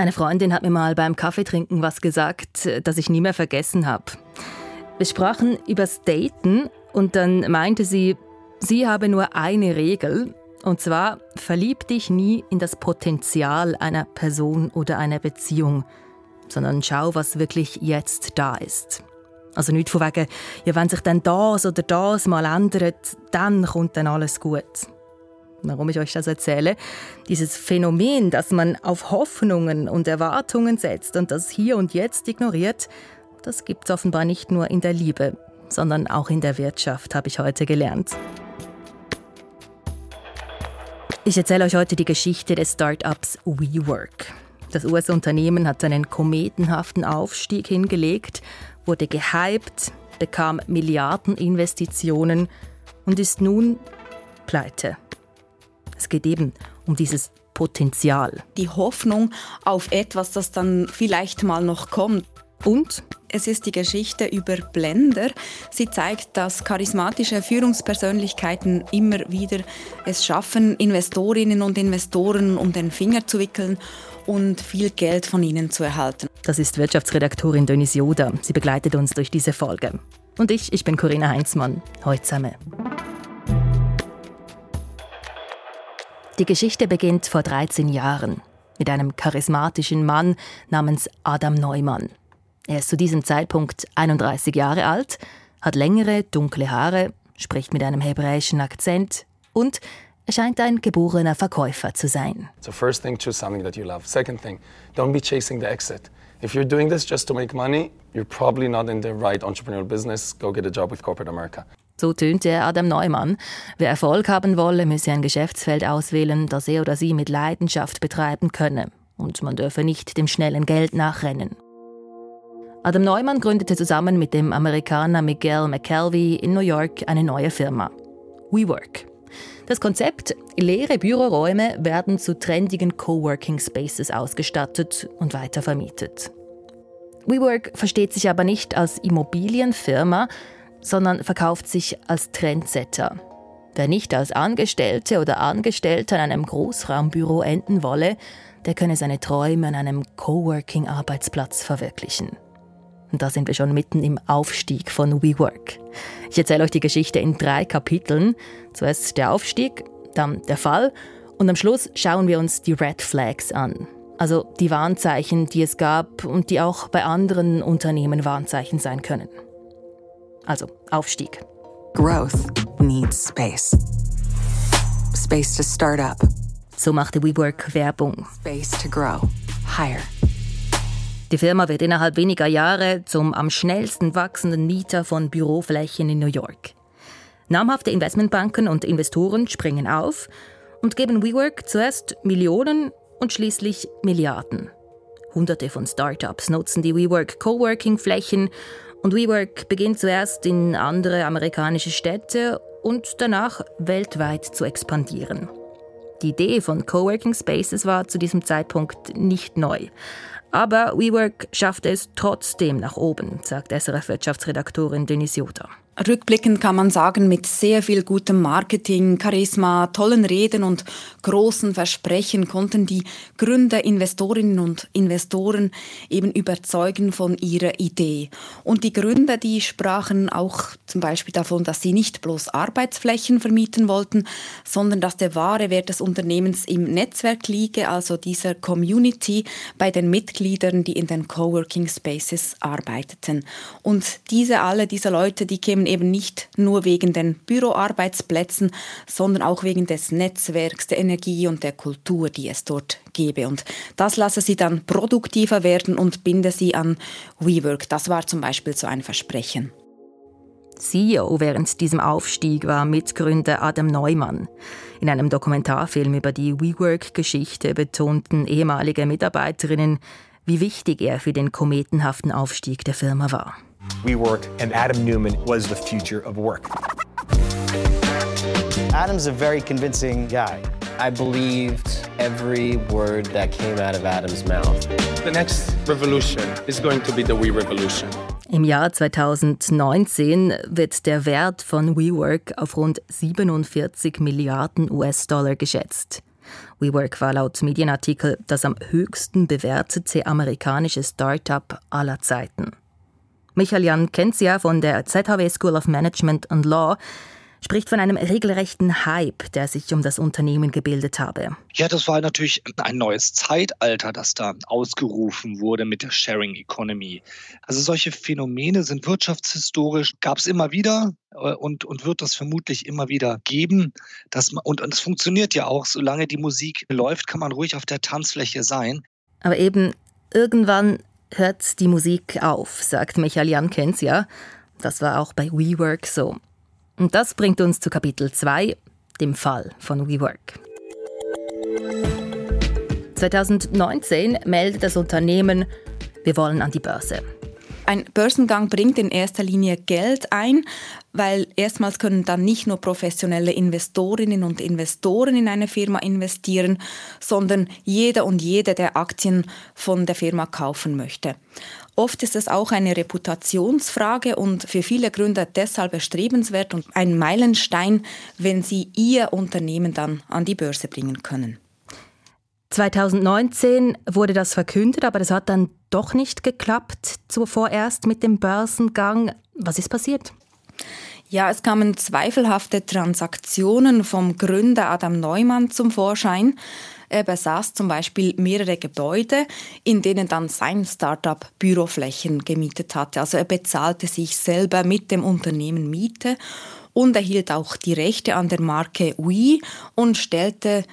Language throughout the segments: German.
Eine Freundin hat mir mal beim Kaffeetrinken was gesagt, das ich nie mehr vergessen habe. Wir sprachen übers Daten und dann meinte sie, sie habe nur eine Regel, und zwar verlieb dich nie in das Potenzial einer Person oder einer Beziehung, sondern schau, was wirklich jetzt da ist. Also nicht von wegen, ja, wenn sich dann das oder das mal ändert, dann kommt dann alles gut warum ich euch das erzähle, dieses Phänomen, dass man auf Hoffnungen und Erwartungen setzt und das hier und jetzt ignoriert, das gibt es offenbar nicht nur in der Liebe, sondern auch in der Wirtschaft, habe ich heute gelernt. Ich erzähle euch heute die Geschichte des Startups WeWork. Das US-Unternehmen hat einen kometenhaften Aufstieg hingelegt, wurde gehypt, bekam Milliardeninvestitionen und ist nun pleite. Es geht eben um dieses Potenzial. Die Hoffnung auf etwas, das dann vielleicht mal noch kommt. Und es ist die Geschichte über Blender. Sie zeigt, dass charismatische Führungspersönlichkeiten immer wieder es schaffen, Investorinnen und Investoren um den Finger zu wickeln und viel Geld von ihnen zu erhalten. Das ist Wirtschaftsredaktorin Denise Joda. Sie begleitet uns durch diese Folge. Und ich, ich bin Corinna Heinzmann. Heute zusammen. Die Geschichte beginnt vor 13 Jahren mit einem charismatischen Mann namens Adam Neumann. Er ist zu diesem Zeitpunkt 31 Jahre alt, hat längere, dunkle Haare, spricht mit einem hebräischen Akzent und er scheint ein geborener Verkäufer zu sein. So first thing, choose something that you love. Second thing, don't be chasing the exit. If you're doing this just to make money, you're probably not in the right entrepreneurial business. Go get a job with corporate America. So tönte Adam Neumann. Wer Erfolg haben wolle, müsse ein Geschäftsfeld auswählen, das er oder sie mit Leidenschaft betreiben könne. Und man dürfe nicht dem schnellen Geld nachrennen. Adam Neumann gründete zusammen mit dem Amerikaner Miguel McKelvey in New York eine neue Firma. WeWork. Das Konzept, leere Büroräume werden zu trendigen Coworking Spaces ausgestattet und weitervermietet. WeWork versteht sich aber nicht als Immobilienfirma, sondern verkauft sich als Trendsetter. Wer nicht als Angestellte oder Angestellter in einem Großraumbüro enden wolle, der könne seine Träume an einem Coworking-Arbeitsplatz verwirklichen. Und da sind wir schon mitten im Aufstieg von WeWork. Ich erzähle euch die Geschichte in drei Kapiteln. Zuerst der Aufstieg, dann der Fall und am Schluss schauen wir uns die Red Flags an. Also die Warnzeichen, die es gab und die auch bei anderen Unternehmen Warnzeichen sein können. Also Aufstieg. Growth needs space. Space to start up. So machte WeWork Werbung. Space to grow. Higher. Die Firma wird innerhalb weniger Jahre zum am schnellsten wachsenden Mieter von Büroflächen in New York. Namhafte Investmentbanken und Investoren springen auf und geben WeWork zuerst Millionen und schließlich Milliarden. Hunderte von Startups nutzen die WeWork Coworking-Flächen und WeWork beginnt zuerst in andere amerikanische Städte und danach weltweit zu expandieren. Die Idee von Coworking Spaces war zu diesem Zeitpunkt nicht neu. Aber WeWork schaffte es trotzdem nach oben, sagt SRF-Wirtschaftsredaktorin Denise Joda. Rückblickend kann man sagen, mit sehr viel gutem Marketing, Charisma, tollen Reden und großen Versprechen konnten die Gründer, Investorinnen und Investoren eben überzeugen von ihrer Idee. Und die Gründer, die sprachen auch zum Beispiel davon, dass sie nicht bloß Arbeitsflächen vermieten wollten, sondern dass der wahre Wert des Unternehmens im Netzwerk liege, also dieser Community bei den Mitgliedern, die in den Coworking Spaces arbeiteten. Und diese alle, diese Leute, die kämen eben nicht nur wegen den Büroarbeitsplätzen, sondern auch wegen des Netzwerks, der Energie und der Kultur, die es dort gebe. Und das lasse sie dann produktiver werden und binde sie an WeWork. Das war zum Beispiel so ein Versprechen. CEO während diesem Aufstieg war Mitgründer Adam Neumann. In einem Dokumentarfilm über die WeWork-Geschichte betonten ehemalige Mitarbeiterinnen, wie wichtig er für den kometenhaften Aufstieg der Firma war. WeWork, and Adam Newman was the future of work. Adam's a very convincing guy. I believed every word that came out of Adam's mouth. The next revolution is going to be the We Revolution. Im Jahr 2019 wird der Wert von WeWork auf rund 47 Milliarden US-Dollar geschätzt. WeWork war laut Medienartikel das am höchsten bewertete amerikanische Start-up aller Zeiten. Michael Jan kennt sie ja von der ZHW School of Management and Law spricht von einem regelrechten Hype, der sich um das Unternehmen gebildet habe. Ja, das war natürlich ein neues Zeitalter, das da ausgerufen wurde mit der Sharing Economy. Also solche Phänomene sind wirtschaftshistorisch, gab es immer wieder äh, und, und wird es vermutlich immer wieder geben. Dass man, und, und es funktioniert ja auch, solange die Musik läuft, kann man ruhig auf der Tanzfläche sein. Aber eben irgendwann hört die Musik auf, sagt Michael Jankens, ja. Das war auch bei WeWork so. Und das bringt uns zu Kapitel 2, dem Fall von WeWork. 2019 meldet das Unternehmen, wir wollen an die Börse. Ein Börsengang bringt in erster Linie Geld ein, weil erstmals können dann nicht nur professionelle Investorinnen und Investoren in eine Firma investieren, sondern jeder und jede, der Aktien von der Firma kaufen möchte. Oft ist es auch eine Reputationsfrage und für viele Gründer deshalb erstrebenswert und ein Meilenstein, wenn sie ihr Unternehmen dann an die Börse bringen können. 2019 wurde das verkündet, aber das hat dann doch nicht geklappt, zuvor erst mit dem Börsengang. Was ist passiert? Ja, es kamen zweifelhafte Transaktionen vom Gründer Adam Neumann zum Vorschein. Er besaß zum Beispiel mehrere Gebäude, in denen dann sein Startup Büroflächen gemietet hatte. Also er bezahlte sich selber mit dem Unternehmen Miete und erhielt auch die Rechte an der Marke Wii und stellte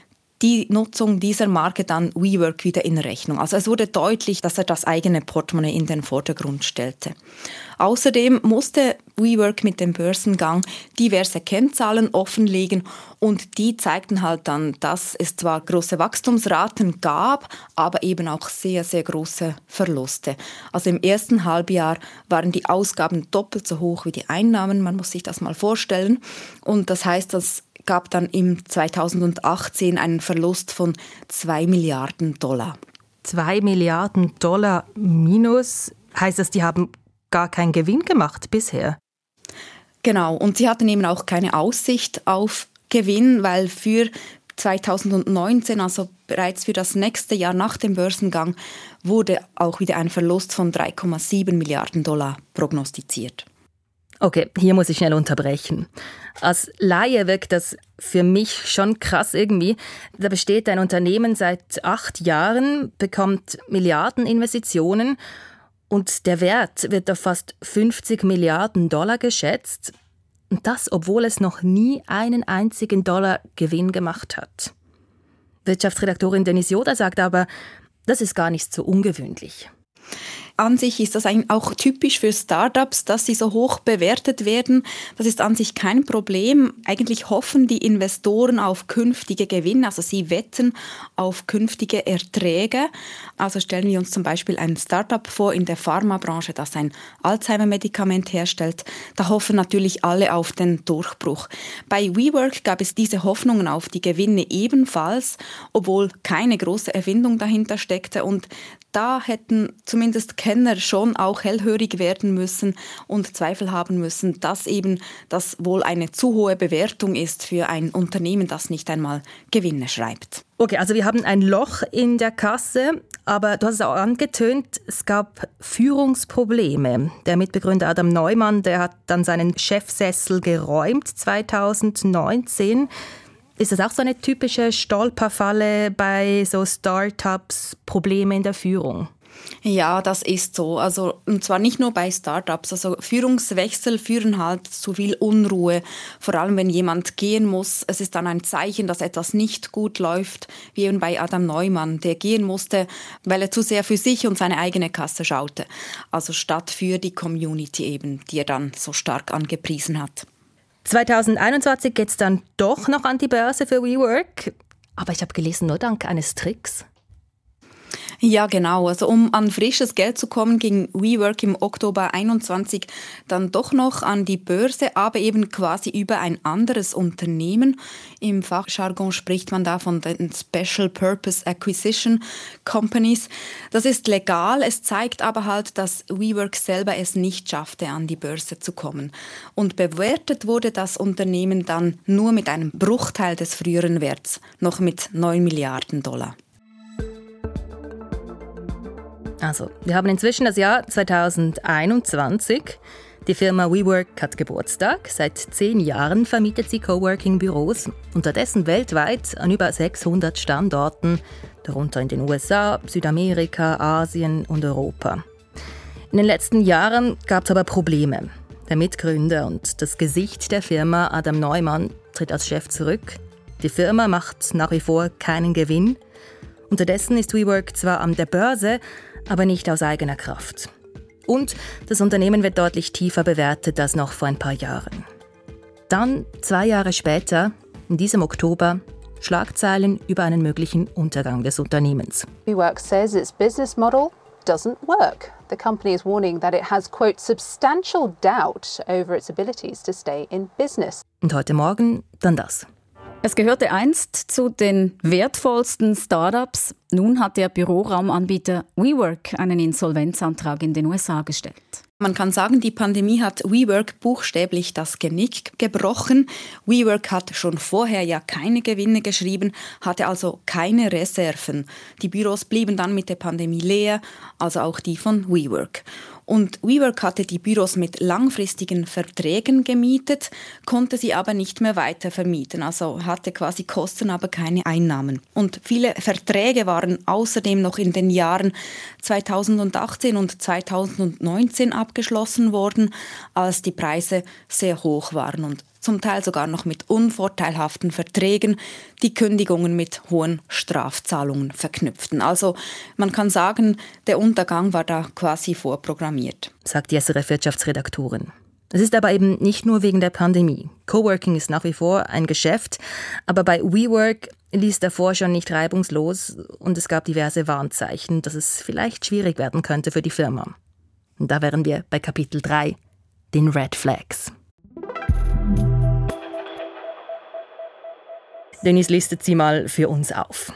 die Nutzung dieser Marke dann WeWork wieder in Rechnung. Also es wurde deutlich, dass er das eigene Portemonnaie in den Vordergrund stellte. Außerdem musste WeWork mit dem Börsengang diverse Kennzahlen offenlegen und die zeigten halt dann, dass es zwar große Wachstumsraten gab, aber eben auch sehr, sehr große Verluste. Also im ersten Halbjahr waren die Ausgaben doppelt so hoch wie die Einnahmen, man muss sich das mal vorstellen. Und das heißt, dass gab dann im 2018 einen Verlust von 2 Milliarden Dollar. 2 Milliarden Dollar minus heißt das, die haben gar keinen Gewinn gemacht bisher. Genau, und sie hatten eben auch keine Aussicht auf Gewinn, weil für 2019, also bereits für das nächste Jahr nach dem Börsengang, wurde auch wieder ein Verlust von 3,7 Milliarden Dollar prognostiziert. Okay, hier muss ich schnell unterbrechen. Als Laie wirkt das für mich schon krass irgendwie. Da besteht ein Unternehmen seit acht Jahren, bekommt Milliardeninvestitionen und der Wert wird auf fast 50 Milliarden Dollar geschätzt. Und das, obwohl es noch nie einen einzigen Dollar Gewinn gemacht hat. Wirtschaftsredaktorin Denise Joda sagt aber, das ist gar nicht so ungewöhnlich. An sich ist das auch typisch für Startups, dass sie so hoch bewertet werden. Das ist an sich kein Problem. Eigentlich hoffen die Investoren auf künftige Gewinne, also sie wetten auf künftige Erträge. Also stellen wir uns zum Beispiel ein Startup vor in der Pharmabranche, das ein Alzheimer-Medikament herstellt. Da hoffen natürlich alle auf den Durchbruch. Bei WeWork gab es diese Hoffnungen auf die Gewinne ebenfalls, obwohl keine große Erfindung dahinter steckte und da hätten zumindest Kenner schon auch hellhörig werden müssen und Zweifel haben müssen, dass eben das wohl eine zu hohe Bewertung ist für ein Unternehmen, das nicht einmal Gewinne schreibt. Okay, also wir haben ein Loch in der Kasse, aber du hast es auch angetönt, es gab Führungsprobleme. Der Mitbegründer Adam Neumann, der hat dann seinen Chefsessel geräumt 2019. Ist das auch so eine typische Stolperfalle bei so Startups, Probleme in der Führung? Ja, das ist so. Also, und zwar nicht nur bei Startups. Also, Führungswechsel führen halt zu viel Unruhe. Vor allem, wenn jemand gehen muss. Es ist dann ein Zeichen, dass etwas nicht gut läuft. Wie eben bei Adam Neumann, der gehen musste, weil er zu sehr für sich und seine eigene Kasse schaute. Also, statt für die Community eben, die er dann so stark angepriesen hat. 2021 geht es dann doch noch an die Börse für WeWork. Aber ich habe gelesen, nur dank eines Tricks. Ja, genau. Also um an frisches Geld zu kommen, ging WeWork im Oktober 21 dann doch noch an die Börse, aber eben quasi über ein anderes Unternehmen. Im Fachjargon spricht man da von den Special Purpose Acquisition Companies. Das ist legal, es zeigt aber halt, dass WeWork selber es nicht schaffte, an die Börse zu kommen. Und bewertet wurde das Unternehmen dann nur mit einem Bruchteil des früheren Werts, noch mit 9 Milliarden Dollar. Also, wir haben inzwischen das Jahr 2021. Die Firma WeWork hat Geburtstag. Seit zehn Jahren vermietet sie Coworking-Büros, unterdessen weltweit an über 600 Standorten, darunter in den USA, Südamerika, Asien und Europa. In den letzten Jahren gab es aber Probleme. Der Mitgründer und das Gesicht der Firma, Adam Neumann, tritt als Chef zurück. Die Firma macht nach wie vor keinen Gewinn. Unterdessen ist WeWork zwar an der Börse, aber nicht aus eigener Kraft. Und das Unternehmen wird deutlich tiefer bewertet als noch vor ein paar Jahren. Dann, zwei Jahre später, in diesem Oktober, Schlagzeilen über einen möglichen Untergang des Unternehmens. WeWork says its business model doesn't work. The company is warning that it has, quote, substantial doubt over its abilities to stay in business. Und heute Morgen dann das. Es gehörte einst zu den wertvollsten Startups. Nun hat der Büroraumanbieter WeWork einen Insolvenzantrag in den USA gestellt. Man kann sagen, die Pandemie hat WeWork buchstäblich das Genick gebrochen. WeWork hat schon vorher ja keine Gewinne geschrieben, hatte also keine Reserven. Die Büros blieben dann mit der Pandemie leer, also auch die von WeWork. Und WeWork hatte die Büros mit langfristigen Verträgen gemietet, konnte sie aber nicht mehr weiter vermieten, also hatte quasi Kosten, aber keine Einnahmen. Und viele Verträge waren außerdem noch in den Jahren 2018 und 2019 abgeschlossen worden, als die Preise sehr hoch waren und zum Teil sogar noch mit unvorteilhaften Verträgen, die Kündigungen mit hohen Strafzahlungen verknüpften. Also man kann sagen, der Untergang war da quasi vorprogrammiert. Sagt die SRF-Wirtschaftsredaktorin. Es ist aber eben nicht nur wegen der Pandemie. Coworking ist nach wie vor ein Geschäft, aber bei WeWork ließ davor schon nicht reibungslos und es gab diverse Warnzeichen, dass es vielleicht schwierig werden könnte für die Firma. Und da wären wir bei Kapitel 3, den Red Flags. Dennis listet sie mal für uns auf.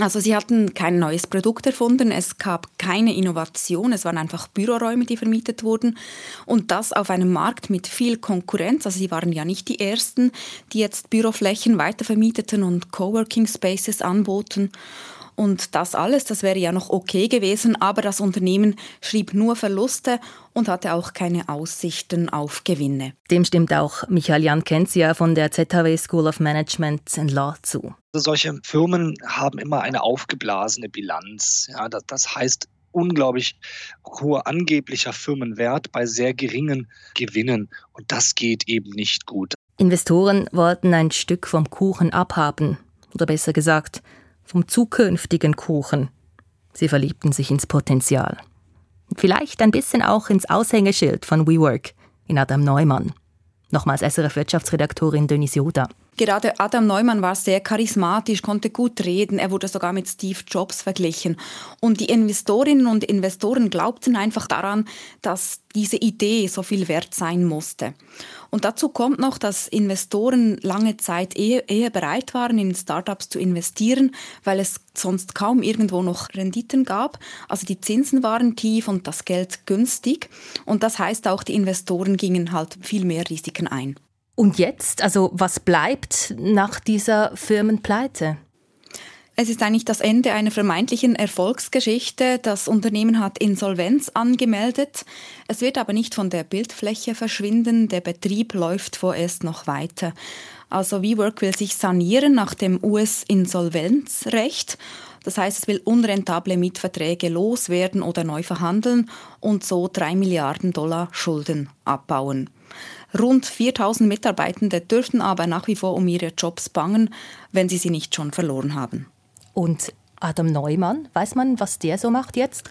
Also sie hatten kein neues Produkt erfunden, es gab keine Innovation, es waren einfach Büroräume, die vermietet wurden und das auf einem Markt mit viel Konkurrenz. Also sie waren ja nicht die Ersten, die jetzt Büroflächen weitervermieteten und Coworking Spaces anboten. Und das alles, das wäre ja noch okay gewesen, aber das Unternehmen schrieb nur Verluste und hatte auch keine Aussichten auf Gewinne. Dem stimmt auch Michael Jan Kenzia von der ZHW School of Management and Law zu. Solche Firmen haben immer eine aufgeblasene Bilanz. Ja, das, das heißt, unglaublich hoher angeblicher Firmenwert bei sehr geringen Gewinnen. Und das geht eben nicht gut. Investoren wollten ein Stück vom Kuchen abhaben. Oder besser gesagt, vom zukünftigen Kuchen. Sie verliebten sich ins Potenzial. Vielleicht ein bisschen auch ins Aushängeschild von WeWork in Adam Neumann. Nochmals SRF-Wirtschaftsredaktorin Denis Joda. Gerade Adam Neumann war sehr charismatisch, konnte gut reden. Er wurde sogar mit Steve Jobs verglichen. Und die Investorinnen und Investoren glaubten einfach daran, dass diese Idee so viel wert sein musste. Und dazu kommt noch, dass Investoren lange Zeit eher, eher bereit waren, in Startups zu investieren, weil es sonst kaum irgendwo noch Renditen gab. Also die Zinsen waren tief und das Geld günstig. Und das heißt auch, die Investoren gingen halt viel mehr Risiken ein. Und jetzt, also was bleibt nach dieser Firmenpleite? Es ist eigentlich das Ende einer vermeintlichen Erfolgsgeschichte. Das Unternehmen hat Insolvenz angemeldet. Es wird aber nicht von der Bildfläche verschwinden. Der Betrieb läuft vorerst noch weiter. Also WeWork will sich sanieren nach dem US-Insolvenzrecht. Das heißt, es will unrentable Mietverträge loswerden oder neu verhandeln und so drei Milliarden Dollar Schulden abbauen. Rund 4000 Mitarbeitende dürften aber nach wie vor um ihre Jobs bangen, wenn sie sie nicht schon verloren haben. Und Adam Neumann, weiß man, was der so macht jetzt?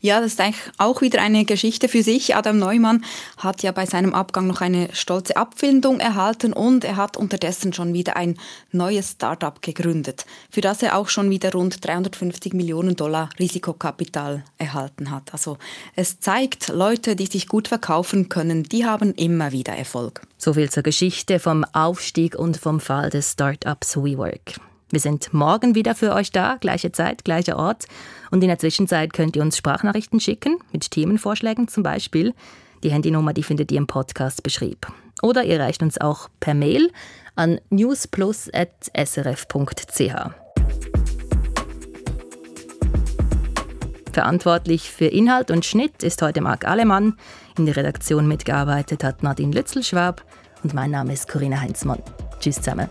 Ja, das ist eigentlich auch wieder eine Geschichte für sich. Adam Neumann hat ja bei seinem Abgang noch eine stolze Abfindung erhalten und er hat unterdessen schon wieder ein neues Startup gegründet, für das er auch schon wieder rund 350 Millionen Dollar Risikokapital erhalten hat. Also es zeigt, Leute, die sich gut verkaufen können, die haben immer wieder Erfolg. So viel zur Geschichte vom Aufstieg und vom Fall des Startups WeWork. Wir sind morgen wieder für euch da, gleiche Zeit, gleicher Ort. Und in der Zwischenzeit könnt ihr uns Sprachnachrichten schicken, mit Themenvorschlägen zum Beispiel. Die Handynummer, die findet ihr im Podcast beschrieb. Oder ihr reicht uns auch per Mail an newsplus.srf.ch. Verantwortlich für Inhalt und Schnitt ist heute Marc Alemann. In der Redaktion mitgearbeitet hat Nadine Lützelschwab und mein Name ist Corinna Heinzmann. Tschüss zusammen.